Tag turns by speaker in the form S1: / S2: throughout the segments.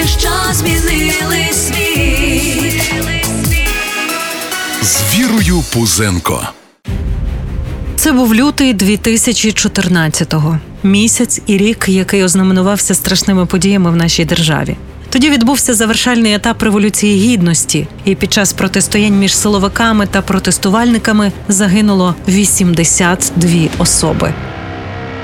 S1: Події, що змінили світ.
S2: з Вірою Пузенко.
S3: Це був лютий 2014-го. Місяць і рік, який ознаменувався страшними подіями в нашій державі. Тоді відбувся завершальний етап революції гідності, і під час протистоянь між силовиками та протестувальниками загинуло 82 особи.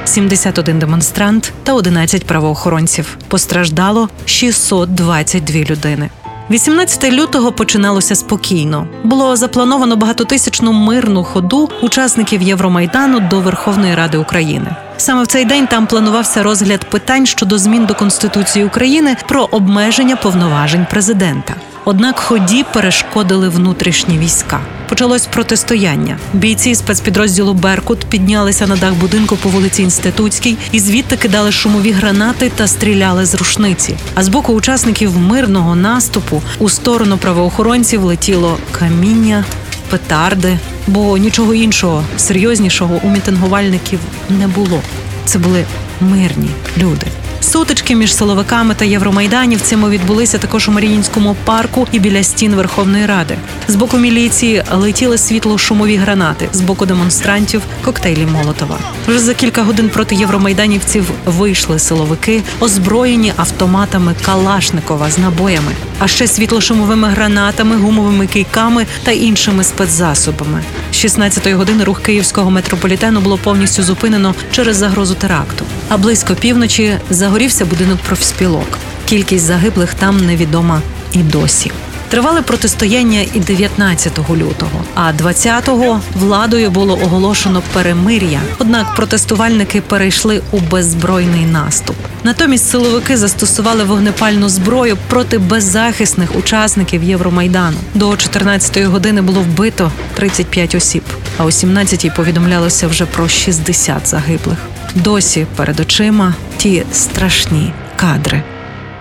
S3: 71 демонстрант та 11 правоохоронців. Постраждало 622 людини. 18 лютого починалося спокійно. Було заплановано багатотисячну мирну ходу учасників Євромайдану до Верховної Ради України. Саме в цей день там планувався розгляд питань щодо змін до Конституції України про обмеження повноважень президента. Однак ході перешкодили внутрішні війська. Почалось протистояння. Бійці спецпідрозділу Беркут піднялися на дах будинку по вулиці Інститутській і звідти кидали шумові гранати та стріляли з рушниці. А з боку учасників мирного наступу у сторону правоохоронців летіло каміння, петарди, бо нічого іншого серйознішого у мітингувальників не було. Це були мирні люди. Сутички між силовиками та євромайданівцями відбулися також у Маріїнському парку і біля стін Верховної Ради. З боку міліції летіли світло-шумові гранати, з боку демонстрантів коктейлі Молотова. Вже за кілька годин проти євромайданівців вийшли силовики, озброєні автоматами Калашникова з набоями, а ще світлошумовими гранатами, гумовими кийками та іншими спецзасобами. З 16-ї години рух київського метрополітену було повністю зупинено через загрозу теракту. А близько півночі загорівся будинок профспілок. Кількість загиблих там невідома і досі. Тривали протистояння і 19 лютого, а 20-го владою було оголошено перемир'я. Однак протестувальники перейшли у беззбройний наступ. Натомість силовики застосували вогнепальну зброю проти беззахисних учасників Євромайдану. До 14-ї години було вбито 35 осіб, а о 17-й повідомлялося вже про 60 загиблих. Досі перед очима ті страшні кадри.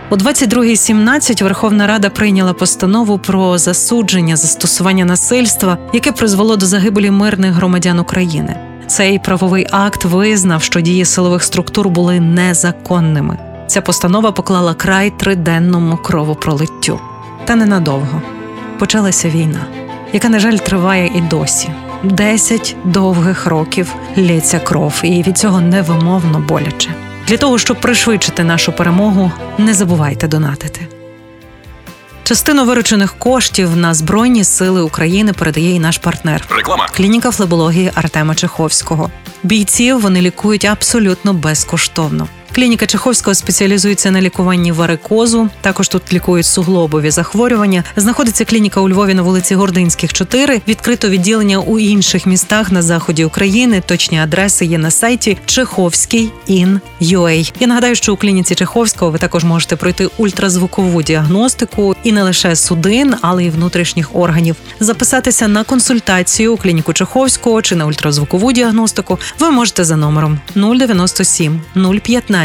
S3: У 22.17 Верховна Рада прийняла постанову про засудження застосування насильства, яке призвело до загибелі мирних громадян України. Цей правовий акт визнав, що дії силових структур були незаконними. Ця постанова поклала край триденному кровопролиттю. Та ненадовго почалася війна, яка, на жаль, триває і досі. Десять довгих років лється кров, і від цього невимовно боляче. Для того, щоб пришвидшити нашу перемогу, не забувайте донатити. Частину виручених коштів на Збройні Сили України передає і наш партнер.
S2: Реклама.
S3: Клініка флебології Артема Чеховського. Бійців вони лікують абсолютно безкоштовно. Клініка Чеховського спеціалізується на лікуванні варикозу. Також тут лікують суглобові захворювання. Знаходиться клініка у Львові на вулиці Гординських, 4. Відкрито відділення у інших містах на заході України. Точні адреси є на сайті Чеховський.in.ua. Я нагадаю, що у клініці Чеховського ви також можете пройти ультразвукову діагностику і не лише судин, але й внутрішніх органів. Записатися на консультацію у клініку Чеховського чи на ультразвукову діагностику ви можете за номером 097 015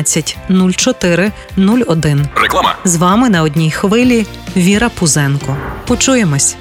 S3: 04 01.
S2: Реклама.
S3: З вами на одній хвилі Віра Пузенко. Почуємось.